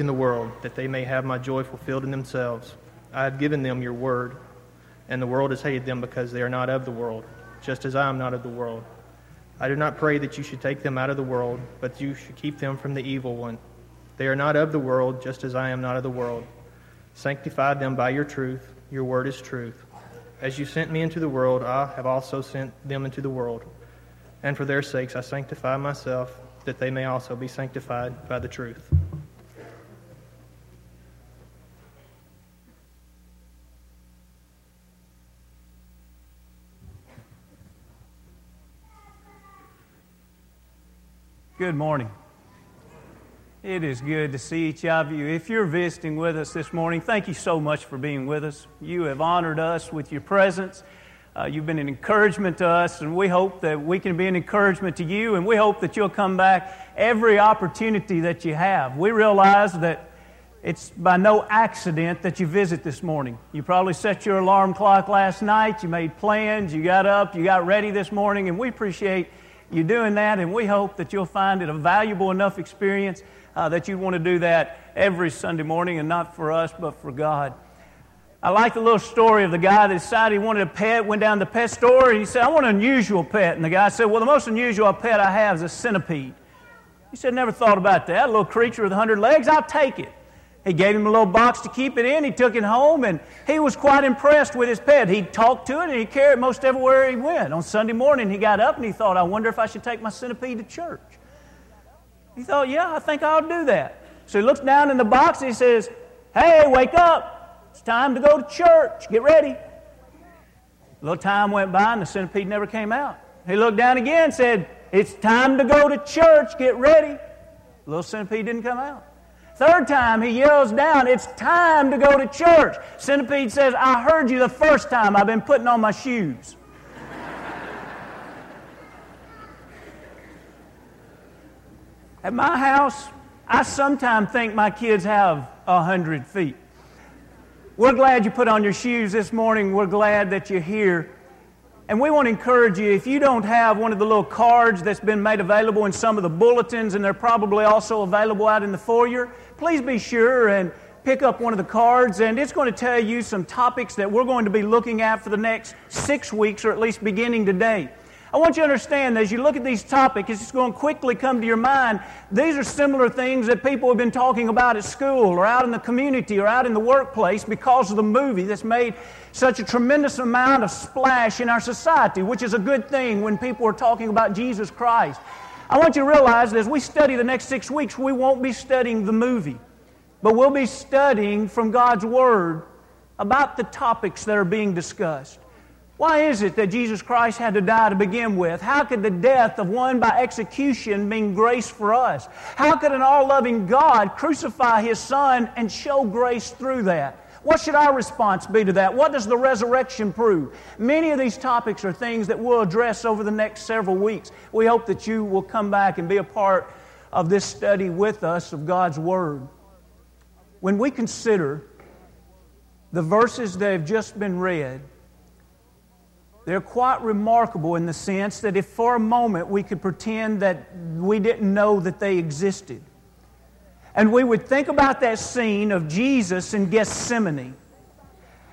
in the world, that they may have my joy fulfilled in themselves. I have given them your word, and the world has hated them because they are not of the world, just as I am not of the world. I do not pray that you should take them out of the world, but you should keep them from the evil one. They are not of the world, just as I am not of the world. Sanctify them by your truth. Your word is truth. As you sent me into the world, I have also sent them into the world. And for their sakes I sanctify myself, that they may also be sanctified by the truth. Good morning. It is good to see each of you. If you're visiting with us this morning, thank you so much for being with us. You have honored us with your presence. Uh, you've been an encouragement to us, and we hope that we can be an encouragement to you, and we hope that you'll come back every opportunity that you have. We realize that it's by no accident that you visit this morning. You probably set your alarm clock last night, you made plans, you got up, you got ready this morning, and we appreciate you doing that, and we hope that you'll find it a valuable enough experience uh, that you want to do that every Sunday morning, and not for us, but for God. I like the little story of the guy that decided he wanted a pet, went down to the pet store, and he said, I want an unusual pet. And the guy said, Well, the most unusual pet I have is a centipede. He said, Never thought about that. A little creature with 100 legs, I'll take it. He gave him a little box to keep it in. He took it home, and he was quite impressed with his pet. He talked to it, and he carried it most everywhere he went. On Sunday morning, he got up and he thought, I wonder if I should take my centipede to church. He thought, Yeah, I think I'll do that. So he looks down in the box and he says, Hey, wake up. It's time to go to church. Get ready. A little time went by, and the centipede never came out. He looked down again and said, It's time to go to church. Get ready. The little centipede didn't come out. Third time, he yells down, It's time to go to church. Centipede says, I heard you the first time. I've been putting on my shoes. At my house, I sometimes think my kids have a hundred feet. We're glad you put on your shoes this morning. We're glad that you're here. And we want to encourage you if you don't have one of the little cards that's been made available in some of the bulletins, and they're probably also available out in the foyer, please be sure and pick up one of the cards. And it's going to tell you some topics that we're going to be looking at for the next six weeks, or at least beginning today. I want you to understand as you look at these topics, it's going to quickly come to your mind. These are similar things that people have been talking about at school or out in the community or out in the workplace because of the movie that's made such a tremendous amount of splash in our society, which is a good thing when people are talking about Jesus Christ. I want you to realize that as we study the next six weeks, we won't be studying the movie, but we'll be studying from God's Word about the topics that are being discussed. Why is it that Jesus Christ had to die to begin with? How could the death of one by execution mean grace for us? How could an all loving God crucify his Son and show grace through that? What should our response be to that? What does the resurrection prove? Many of these topics are things that we'll address over the next several weeks. We hope that you will come back and be a part of this study with us of God's Word. When we consider the verses that have just been read, they're quite remarkable in the sense that if for a moment we could pretend that we didn't know that they existed, and we would think about that scene of Jesus in Gethsemane,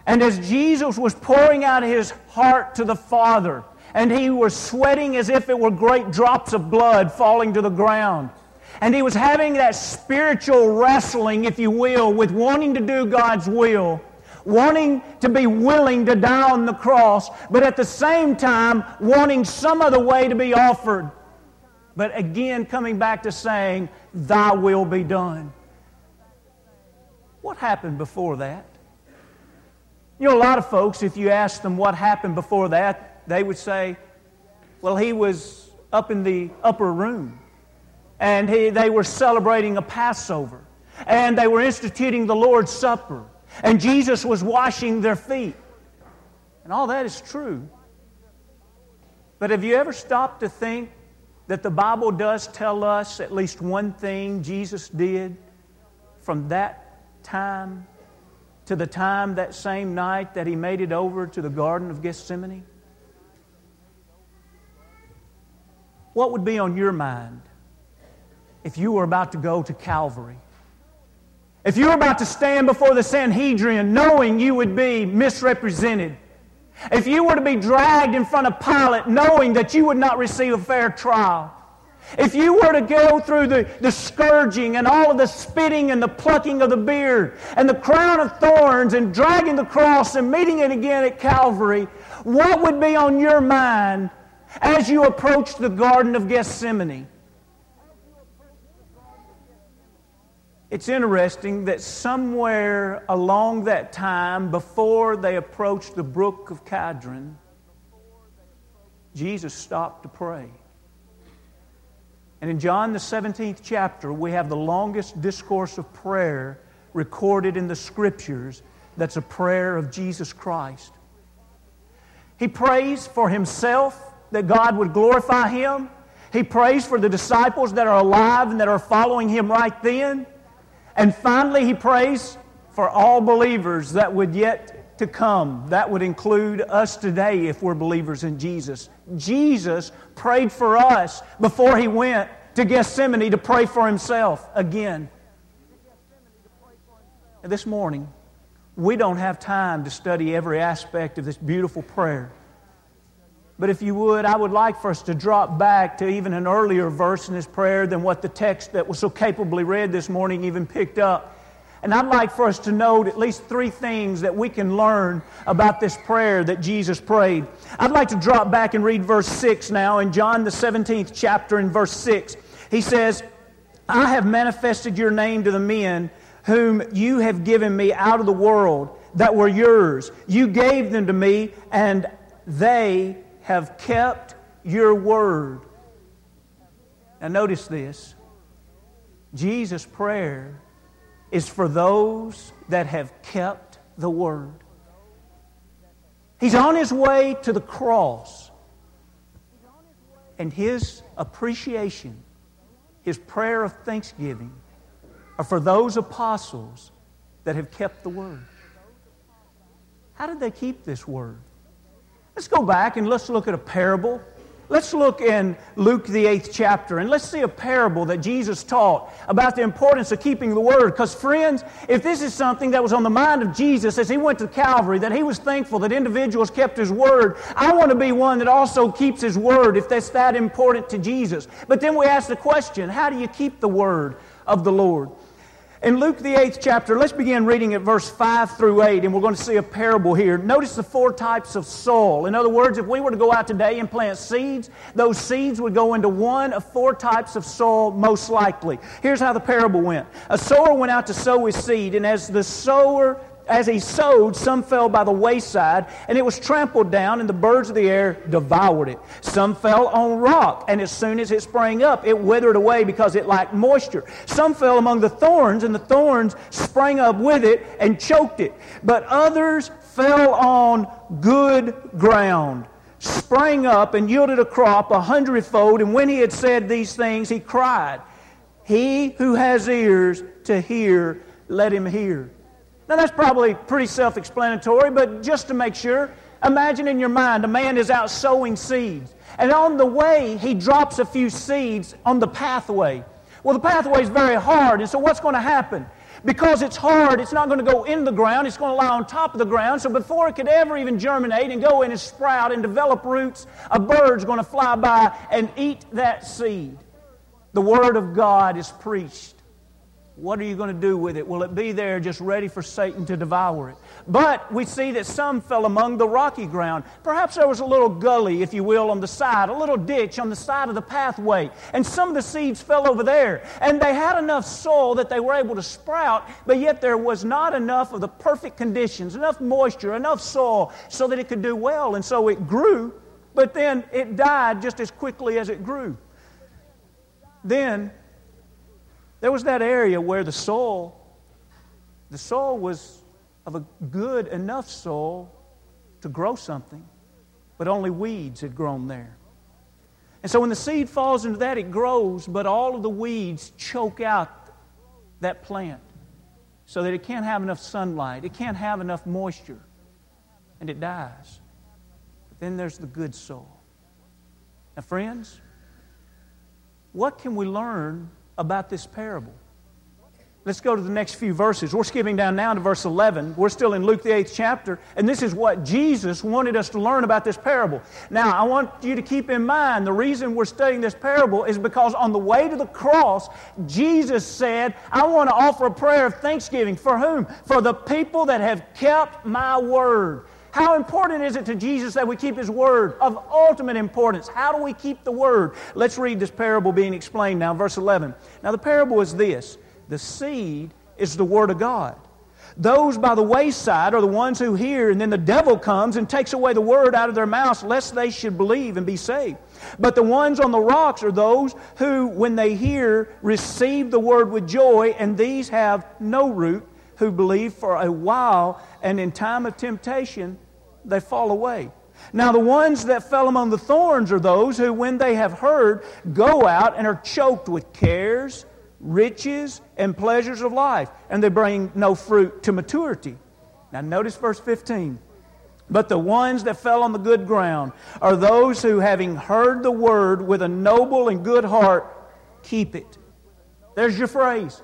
and as Jesus was pouring out his heart to the Father, and he was sweating as if it were great drops of blood falling to the ground. And he was having that spiritual wrestling, if you will, with wanting to do God's will wanting to be willing to die on the cross, but at the same time wanting some other way to be offered. But again, coming back to saying, Thy will be done. What happened before that? You know, a lot of folks, if you ask them what happened before that, they would say, Well, he was up in the upper room, and he, they were celebrating a Passover, and they were instituting the Lord's Supper and Jesus was washing their feet. And all that is true. But have you ever stopped to think that the Bible does tell us at least one thing Jesus did from that time to the time that same night that he made it over to the Garden of Gethsemane? What would be on your mind if you were about to go to Calvary? If you were about to stand before the Sanhedrin knowing you would be misrepresented, if you were to be dragged in front of Pilate knowing that you would not receive a fair trial, if you were to go through the, the scourging and all of the spitting and the plucking of the beard and the crown of thorns and dragging the cross and meeting it again at Calvary, what would be on your mind as you approached the Garden of Gethsemane? It's interesting that somewhere along that time, before they approached the brook of Kidron, Jesus stopped to pray. And in John, the 17th chapter, we have the longest discourse of prayer recorded in the scriptures that's a prayer of Jesus Christ. He prays for himself that God would glorify him. He prays for the disciples that are alive and that are following him right then. And finally, he prays for all believers that would yet to come. That would include us today if we're believers in Jesus. Jesus prayed for us before he went to Gethsemane to pray for himself again. This morning, we don't have time to study every aspect of this beautiful prayer. But if you would, I would like for us to drop back to even an earlier verse in this prayer than what the text that was so capably read this morning even picked up. And I'd like for us to note at least three things that we can learn about this prayer that Jesus prayed. I'd like to drop back and read verse 6 now in John, the 17th chapter, in verse 6. He says, I have manifested your name to the men whom you have given me out of the world that were yours. You gave them to me, and they have kept your word. Now, notice this Jesus' prayer is for those that have kept the word. He's on his way to the cross. And his appreciation, his prayer of thanksgiving, are for those apostles that have kept the word. How did they keep this word? Let's go back and let's look at a parable Let's look in Luke, the eighth chapter, and let's see a parable that Jesus taught about the importance of keeping the Word. Because, friends, if this is something that was on the mind of Jesus as he went to Calvary, that he was thankful that individuals kept his Word, I want to be one that also keeps his Word if that's that important to Jesus. But then we ask the question how do you keep the Word of the Lord? In Luke, the eighth chapter, let's begin reading at verse 5 through 8, and we're going to see a parable here. Notice the four types of soil. In other words, if we were to go out today and plant seeds, those seeds would go into one of four types of soil, most likely. Here's how the parable went A sower went out to sow his seed, and as the sower as he sowed, some fell by the wayside, and it was trampled down, and the birds of the air devoured it. Some fell on rock, and as soon as it sprang up, it withered away because it lacked moisture. Some fell among the thorns, and the thorns sprang up with it and choked it. But others fell on good ground, sprang up, and yielded a crop a hundredfold. And when he had said these things, he cried, He who has ears to hear, let him hear. Now, that's probably pretty self explanatory, but just to make sure, imagine in your mind a man is out sowing seeds. And on the way, he drops a few seeds on the pathway. Well, the pathway is very hard, and so what's going to happen? Because it's hard, it's not going to go in the ground, it's going to lie on top of the ground. So before it could ever even germinate and go in and sprout and develop roots, a bird's going to fly by and eat that seed. The Word of God is preached. What are you going to do with it? Will it be there just ready for Satan to devour it? But we see that some fell among the rocky ground. Perhaps there was a little gully, if you will, on the side, a little ditch on the side of the pathway. And some of the seeds fell over there. And they had enough soil that they were able to sprout, but yet there was not enough of the perfect conditions, enough moisture, enough soil so that it could do well. And so it grew, but then it died just as quickly as it grew. Then there was that area where the soul, the soul was of a good enough soul to grow something, but only weeds had grown there. And so when the seed falls into that, it grows, but all of the weeds choke out that plant so that it can't have enough sunlight, it can't have enough moisture, and it dies. But then there's the good soul. Now, friends, what can we learn about this parable? Let's go to the next few verses. We're skipping down now to verse 11. We're still in Luke, the eighth chapter, and this is what Jesus wanted us to learn about this parable. Now, I want you to keep in mind the reason we're studying this parable is because on the way to the cross, Jesus said, I want to offer a prayer of thanksgiving. For whom? For the people that have kept my word. How important is it to Jesus that we keep His Word? Of ultimate importance. How do we keep the Word? Let's read this parable being explained now, verse 11. Now, the parable is this the seed is the Word of God. Those by the wayside are the ones who hear, and then the devil comes and takes away the word out of their mouths, lest they should believe and be saved. But the ones on the rocks are those who, when they hear, receive the word with joy, and these have no root, who believe for a while, and in time of temptation, they fall away. Now, the ones that fell among the thorns are those who, when they have heard, go out and are choked with cares riches and pleasures of life, and they bring no fruit to maturity. Now, notice verse 15. But the ones that fell on the good ground are those who, having heard the word with a noble and good heart, keep it. There's your phrase.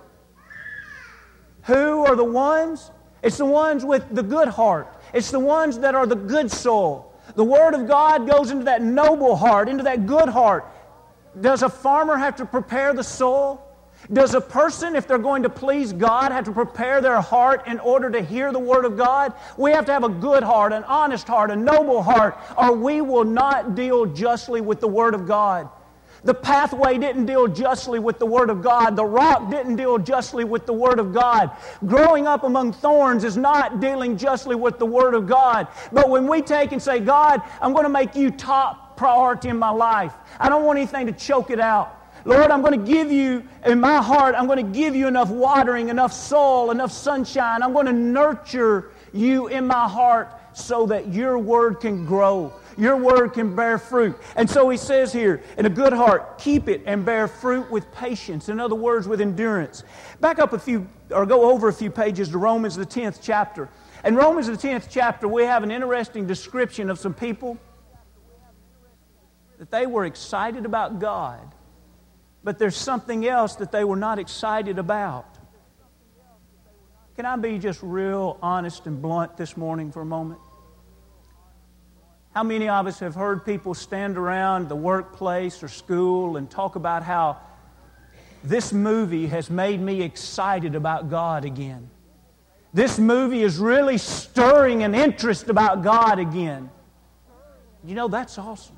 Who are the ones? It's the ones with the good heart. It's the ones that are the good soul. The Word of God goes into that noble heart, into that good heart. Does a farmer have to prepare the soul? Does a person, if they're going to please God, have to prepare their heart in order to hear the Word of God? We have to have a good heart, an honest heart, a noble heart, or we will not deal justly with the Word of God. The pathway didn't deal justly with the Word of God. The rock didn't deal justly with the Word of God. Growing up among thorns is not dealing justly with the Word of God. But when we take and say, God, I'm going to make you top priority in my life, I don't want anything to choke it out. Lord, I'm going to give you, in my heart, I'm going to give you enough watering, enough soul, enough sunshine. I'm going to nurture you in my heart so that your word can grow. Your word can bear fruit. And so he says here, in a good heart, keep it and bear fruit with patience. In other words, with endurance. Back up a few, or go over a few pages to Romans, the 10th chapter. In Romans, the 10th chapter, we have an interesting description of some people that they were excited about God but there's something else that they were not excited about. Can I be just real honest and blunt this morning for a moment? How many of us have heard people stand around the workplace or school and talk about how this movie has made me excited about God again? This movie is really stirring an interest about God again. You know, that's awesome.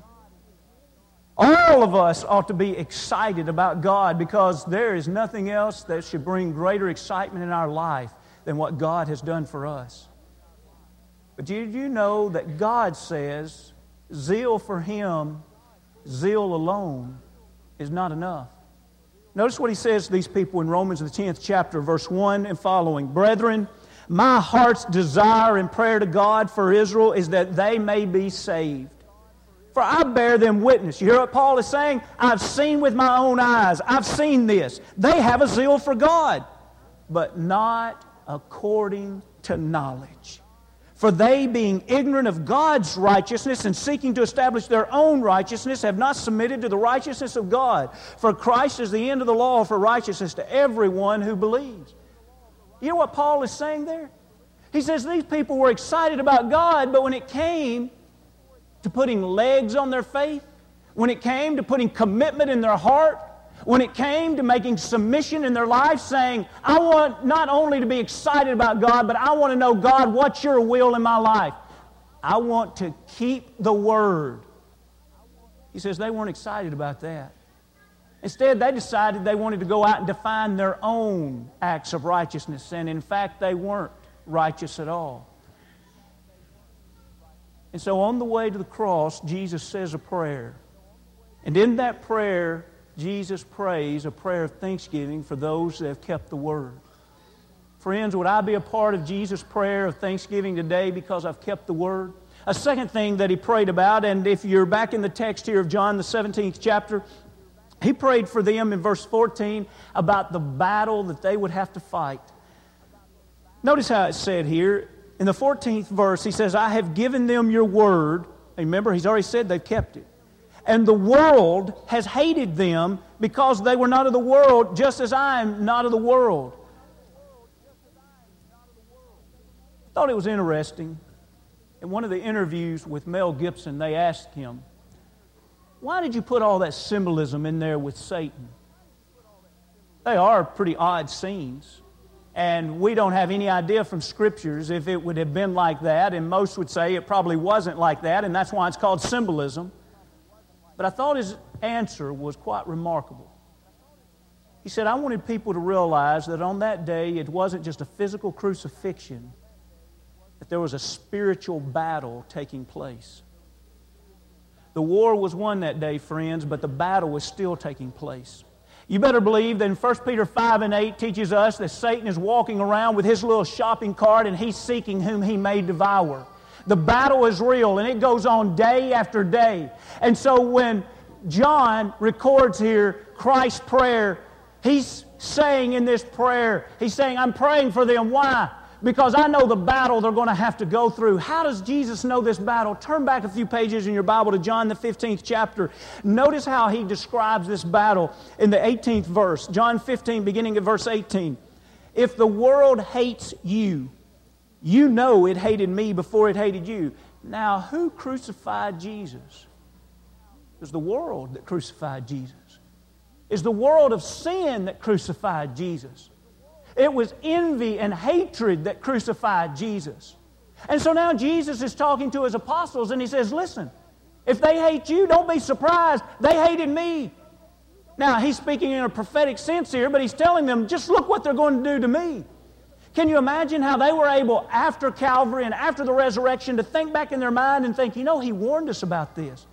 All of us ought to be excited about God because there is nothing else that should bring greater excitement in our life than what God has done for us. But did you know that God says zeal for Him, zeal alone, is not enough? Notice what He says to these people in Romans, the 10th chapter, verse 1 and following. Brethren, my heart's desire and prayer to God for Israel is that they may be saved. For I bear them witness. You hear what Paul is saying? I've seen with my own eyes. I've seen this. They have a zeal for God, but not according to knowledge. For they, being ignorant of God's righteousness and seeking to establish their own righteousness, have not submitted to the righteousness of God. For Christ is the end of the law for righteousness to everyone who believes. You know what Paul is saying there? He says these people were excited about God, but when it came to putting legs on their faith, when it came to putting commitment in their heart, when it came to making submission in their life, saying, I want not only to be excited about God, but I want to know, God, what's your will in my life? I want to keep the word. He says they weren't excited about that. Instead, they decided they wanted to go out and define their own acts of righteousness, and in fact, they weren't righteous at all. And so on the way to the cross, Jesus says a prayer. And in that prayer, Jesus prays a prayer of thanksgiving for those that have kept the word. Friends, would I be a part of Jesus' prayer of thanksgiving today because I've kept the word? A second thing that he prayed about, and if you're back in the text here of John, the 17th chapter, he prayed for them in verse 14 about the battle that they would have to fight. Notice how it's said here in the 14th verse, he says, I have given them your word. And Remember, he's already said they've kept it. And the world has hated them because they were not of the world, just as I am not of the world. thought it was interesting. In one of the interviews with Mel Gibson, they asked him, Why did you put all that symbolism in there with Satan? They are pretty odd scenes. And we don't have any idea from scriptures if it would have been like that. And most would say it probably wasn't like that, and that's why it's called symbolism. But I thought his answer was quite remarkable. He said, I wanted people to realize that on that day it wasn't just a physical crucifixion, that there was a spiritual battle taking place. The war was won that day, friends, but the battle was still taking place. You better believe that in 1 Peter 5 and 8 teaches us that Satan is walking around with his little shopping cart and he's seeking whom he may devour. The battle is real and it goes on day after day. And so when John records here Christ's prayer, he's saying in this prayer, he's saying, I'm praying for them. Why? because I know the battle they're going to have to go through. How does Jesus know this battle? Turn back a few pages in your Bible to John, the 15th chapter. Notice how he describes this battle in the 18th verse. John 15, beginning at verse 18. If the world hates you, you know it hated me before it hated you. Now, who crucified Jesus? It was the world that crucified Jesus. It's the world of sin that crucified Jesus. It was envy and hatred that crucified Jesus. And so now Jesus is talking to his apostles and he says, Listen, if they hate you, don't be surprised. They hated me. Now, he's speaking in a prophetic sense here, but he's telling them, just look what they're going to do to me. Can you imagine how they were able, after Calvary and after the resurrection, to think back in their mind and think, you know, he warned us about this.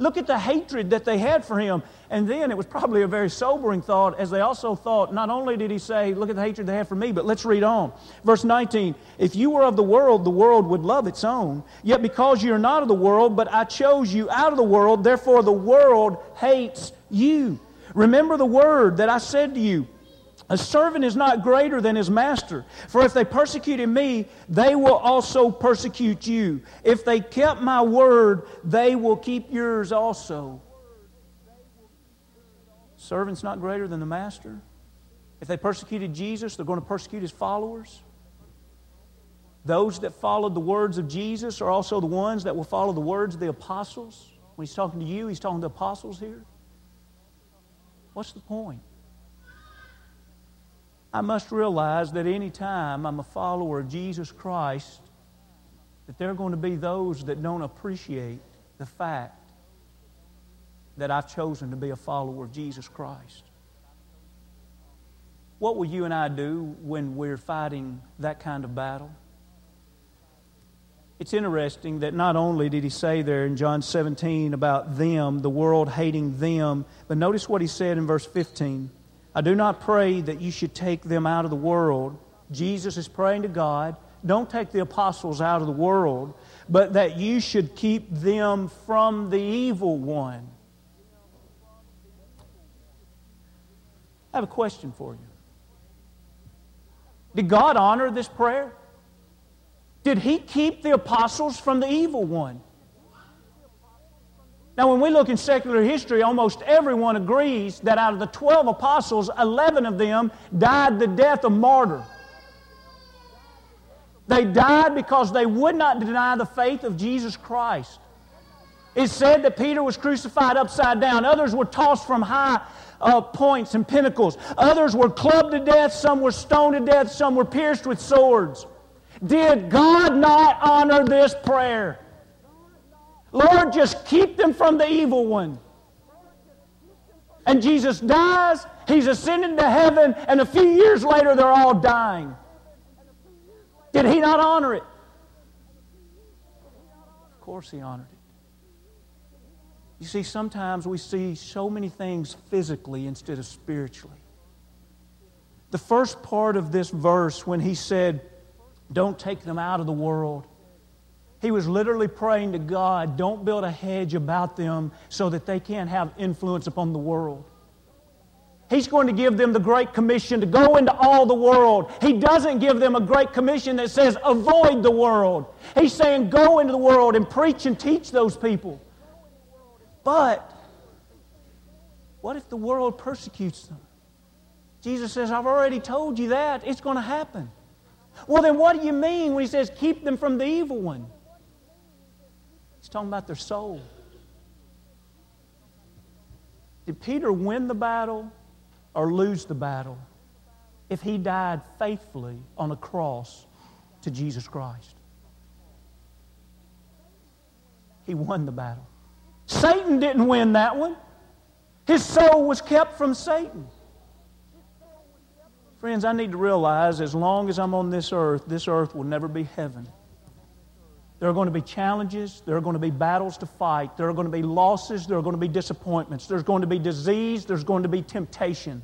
Look at the hatred that they had for him. And then it was probably a very sobering thought, as they also thought, not only did he say, Look at the hatred they had for me, but let's read on. Verse 19 If you were of the world, the world would love its own. Yet because you are not of the world, but I chose you out of the world, therefore the world hates you. Remember the word that I said to you. A servant is not greater than his master. For if they persecuted me, they will also persecute you. If they kept my word, they will keep yours also. Servant's not greater than the master. If they persecuted Jesus, they're going to persecute his followers. Those that followed the words of Jesus are also the ones that will follow the words of the apostles. When he's talking to you, he's talking to apostles here. What's the point? I must realize that any time I'm a follower of Jesus Christ, that there are going to be those that don't appreciate the fact that I've chosen to be a follower of Jesus Christ. What will you and I do when we're fighting that kind of battle? It's interesting that not only did he say there in John 17 about them, the world hating them, but notice what he said in verse 15. I do not pray that you should take them out of the world. Jesus is praying to God. Don't take the apostles out of the world, but that you should keep them from the evil one. I have a question for you. Did God honor this prayer? Did He keep the apostles from the evil one? Now, when we look in secular history, almost everyone agrees that out of the 12 apostles, 11 of them died the death of martyr. They died because they would not deny the faith of Jesus Christ. It's said that Peter was crucified upside down. Others were tossed from high uh, points and pinnacles. Others were clubbed to death. Some were stoned to death. Some were pierced with swords. Did God not honor this prayer? Lord, just keep them from the evil one. And Jesus dies, he's ascended to heaven, and a few years later they're all dying. Did he not honor it? Of course he honored it. You see, sometimes we see so many things physically instead of spiritually. The first part of this verse, when he said, Don't take them out of the world, he was literally praying to God, don't build a hedge about them so that they can't have influence upon the world. He's going to give them the Great Commission to go into all the world. He doesn't give them a Great Commission that says, avoid the world. He's saying, go into the world and preach and teach those people. But what if the world persecutes them? Jesus says, I've already told you that. It's going to happen. Well, then what do you mean when he says keep them from the evil one? He's talking about their soul. Did Peter win the battle or lose the battle if he died faithfully on a cross to Jesus Christ? He won the battle. Satan didn't win that one. His soul was kept from Satan. Friends, I need to realize as long as I'm on this earth, this earth will never be heaven. There are going to be challenges. There are going to be battles to fight. There are going to be losses. There are going to be disappointments. There's going to be disease. There's going to be temptation.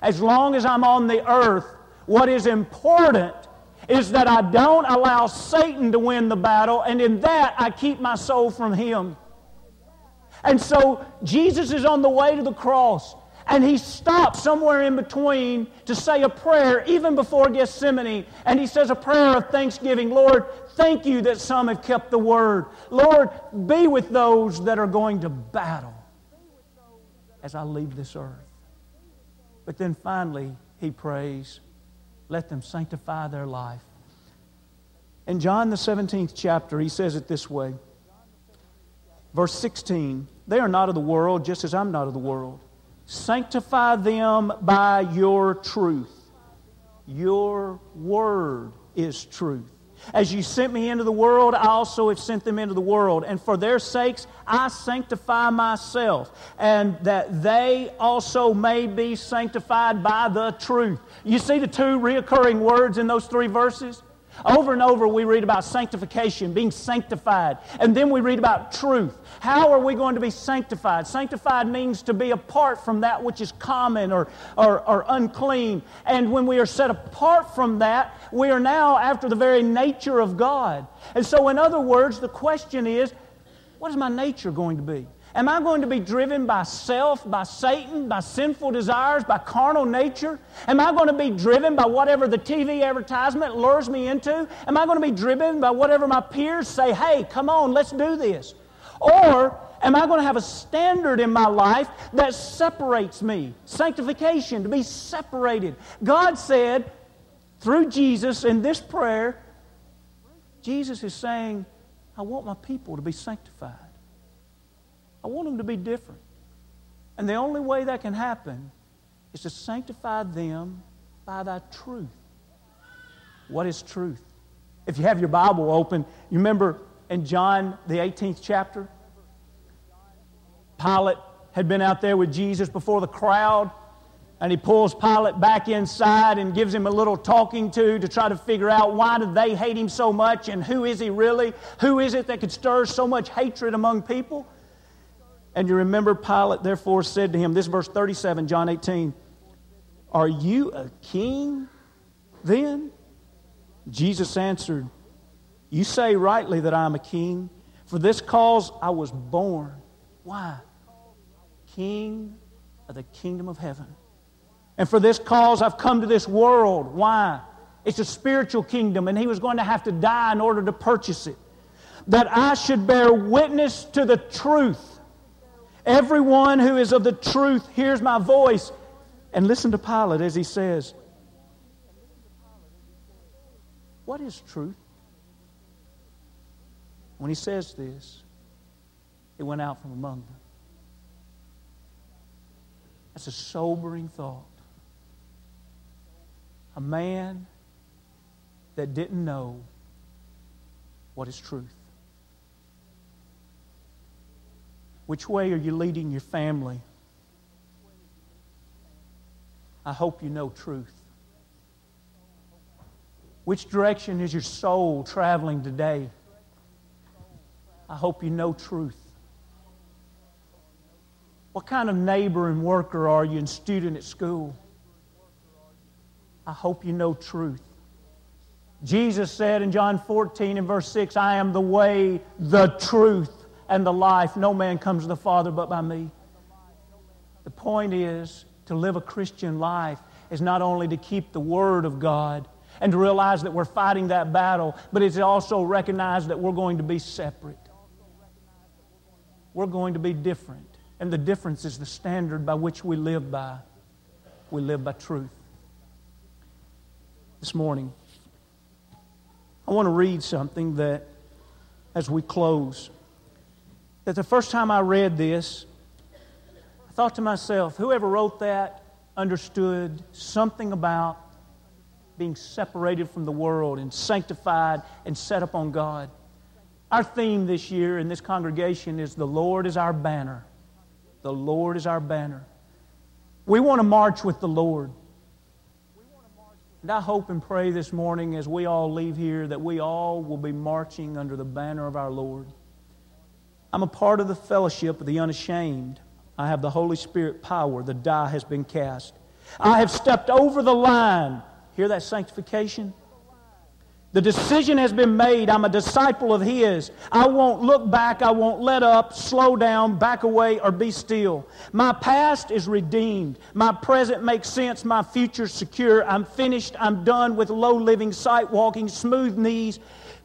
As long as I'm on the earth, what is important is that I don't allow Satan to win the battle, and in that I keep my soul from him. And so Jesus is on the way to the cross. And he stops somewhere in between to say a prayer, even before Gethsemane. And he says a prayer of thanksgiving Lord, thank you that some have kept the word. Lord, be with those that are going to battle as I leave this earth. But then finally, he prays, let them sanctify their life. In John, the 17th chapter, he says it this way. Verse 16 They are not of the world, just as I'm not of the world. Sanctify them by your truth. Your word is truth. As you sent me into the world, I also have sent them into the world. And for their sakes, I sanctify myself, and that they also may be sanctified by the truth. You see the two reoccurring words in those three verses? Over and over, we read about sanctification, being sanctified. And then we read about truth. How are we going to be sanctified? Sanctified means to be apart from that which is common or, or, or unclean. And when we are set apart from that, we are now after the very nature of God. And so, in other words, the question is what is my nature going to be? Am I going to be driven by self, by Satan, by sinful desires, by carnal nature? Am I going to be driven by whatever the TV advertisement lures me into? Am I going to be driven by whatever my peers say, hey, come on, let's do this? Or am I going to have a standard in my life that separates me? Sanctification, to be separated. God said through Jesus in this prayer, Jesus is saying, I want my people to be sanctified. I want them to be different. And the only way that can happen is to sanctify them by thy truth. What is truth? If you have your Bible open, you remember in John, the 18th chapter, Pilate had been out there with Jesus before the crowd, and he pulls Pilate back inside and gives him a little talking to to try to figure out why do they hate him so much and who is he really? Who is it that could stir so much hatred among people? And you remember Pilate therefore said to him, this verse 37, John 18, Are you a king then? Jesus answered, You say rightly that I am a king. For this cause I was born. Why? King of the kingdom of heaven. And for this cause I've come to this world. Why? It's a spiritual kingdom, and he was going to have to die in order to purchase it. That I should bear witness to the truth. Everyone who is of the truth hears my voice. And listen to Pilate as he says, What is truth? When he says this, it went out from among them. That's a sobering thought. A man that didn't know what is truth. Which way are you leading your family? I hope you know truth. Which direction is your soul traveling today? I hope you know truth. What kind of neighbor and worker are you and student at school? I hope you know truth. Jesus said in John 14 and verse 6, I am the way, the truth, and the life. No man comes to the Father but by me. The point is to live a Christian life is not only to keep the Word of God and to realize that we're fighting that battle, but it's also recognize that we're going to be separate. We're going to be different. And the difference is the standard by which we live by. We live by truth. This morning, I want to read something that, as we close, that the first time I read this, I thought to myself, whoever wrote that understood something about being separated from the world and sanctified and set upon God. Our theme this year in this congregation is The Lord is our banner. The Lord is our banner. We want to march with the Lord. And I hope and pray this morning as we all leave here that we all will be marching under the banner of our Lord. I'm a part of the fellowship of the unashamed. I have the Holy Spirit power. The die has been cast. I have stepped over the line. Hear that sanctification? The decision has been made. I'm a disciple of His. I won't look back. I won't let up, slow down, back away, or be still. My past is redeemed. My present makes sense. My future secure. I'm finished. I'm done with low living, sight walking, smooth knees,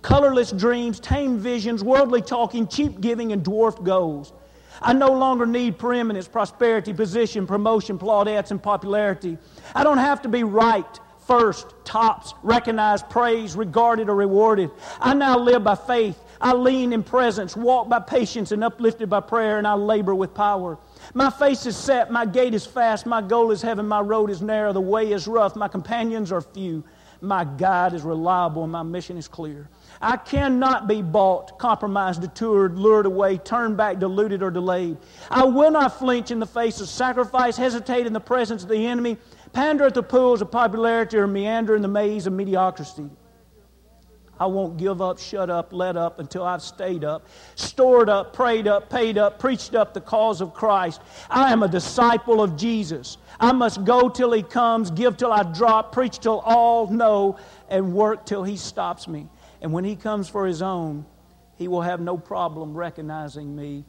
colorless dreams, tame visions, worldly talking, cheap giving, and dwarfed goals. I no longer need preeminence, prosperity, position, promotion, plaudits, and popularity. I don't have to be right first, tops, recognized, praised, regarded, or rewarded. I now live by faith. I lean in presence, walk by patience, and uplifted by prayer, and I labor with power. My face is set, my gait is fast, my goal is heaven, my road is narrow, the way is rough, my companions are few, my guide is reliable, and my mission is clear. I cannot be bought, compromised, detoured, lured away, turned back, deluded, or delayed. I will not flinch in the face of sacrifice, hesitate in the presence of the enemy, pander at the pools of popularity, or meander in the maze of mediocrity. I won't give up, shut up, let up until I've stayed up, stored up, prayed up, paid up, preached up the cause of Christ. I am a disciple of Jesus. I must go till He comes, give till I drop, preach till all know, and work till He stops me. And when He comes for His own, He will have no problem recognizing me.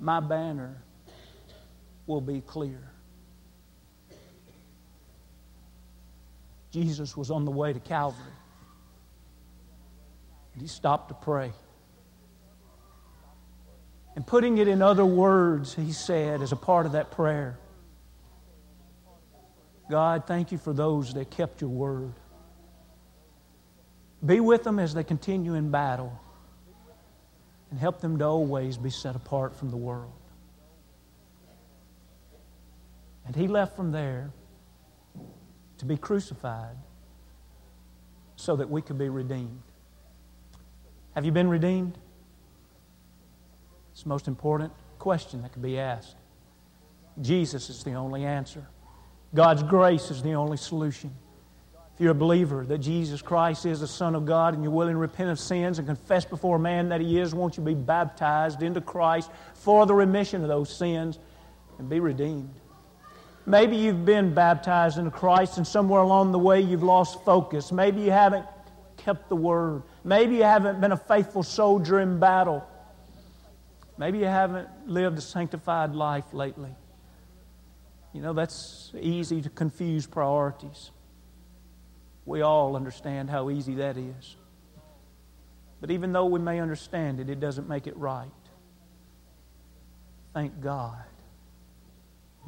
My banner will be clear. Jesus was on the way to Calvary. And he stopped to pray. And putting it in other words, he said, as a part of that prayer, God, thank you for those that kept your word. Be with them as they continue in battle and help them to always be set apart from the world. And he left from there to be crucified so that we could be redeemed. Have you been redeemed? It's the most important question that can be asked. Jesus is the only answer. God's grace is the only solution. If you're a believer that Jesus Christ is the Son of God and you're willing to repent of sins and confess before man that He is, won't you be baptized into Christ for the remission of those sins and be redeemed? Maybe you've been baptized into Christ and somewhere along the way you've lost focus. Maybe you haven't kept the word. Maybe you haven't been a faithful soldier in battle. Maybe you haven't lived a sanctified life lately. You know, that's easy to confuse priorities. We all understand how easy that is. But even though we may understand it, it doesn't make it right. Thank God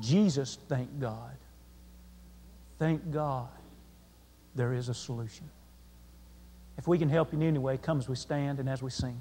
Jesus, thank God. Thank God there is a solution. If we can help you in any way, come as we stand and as we sing.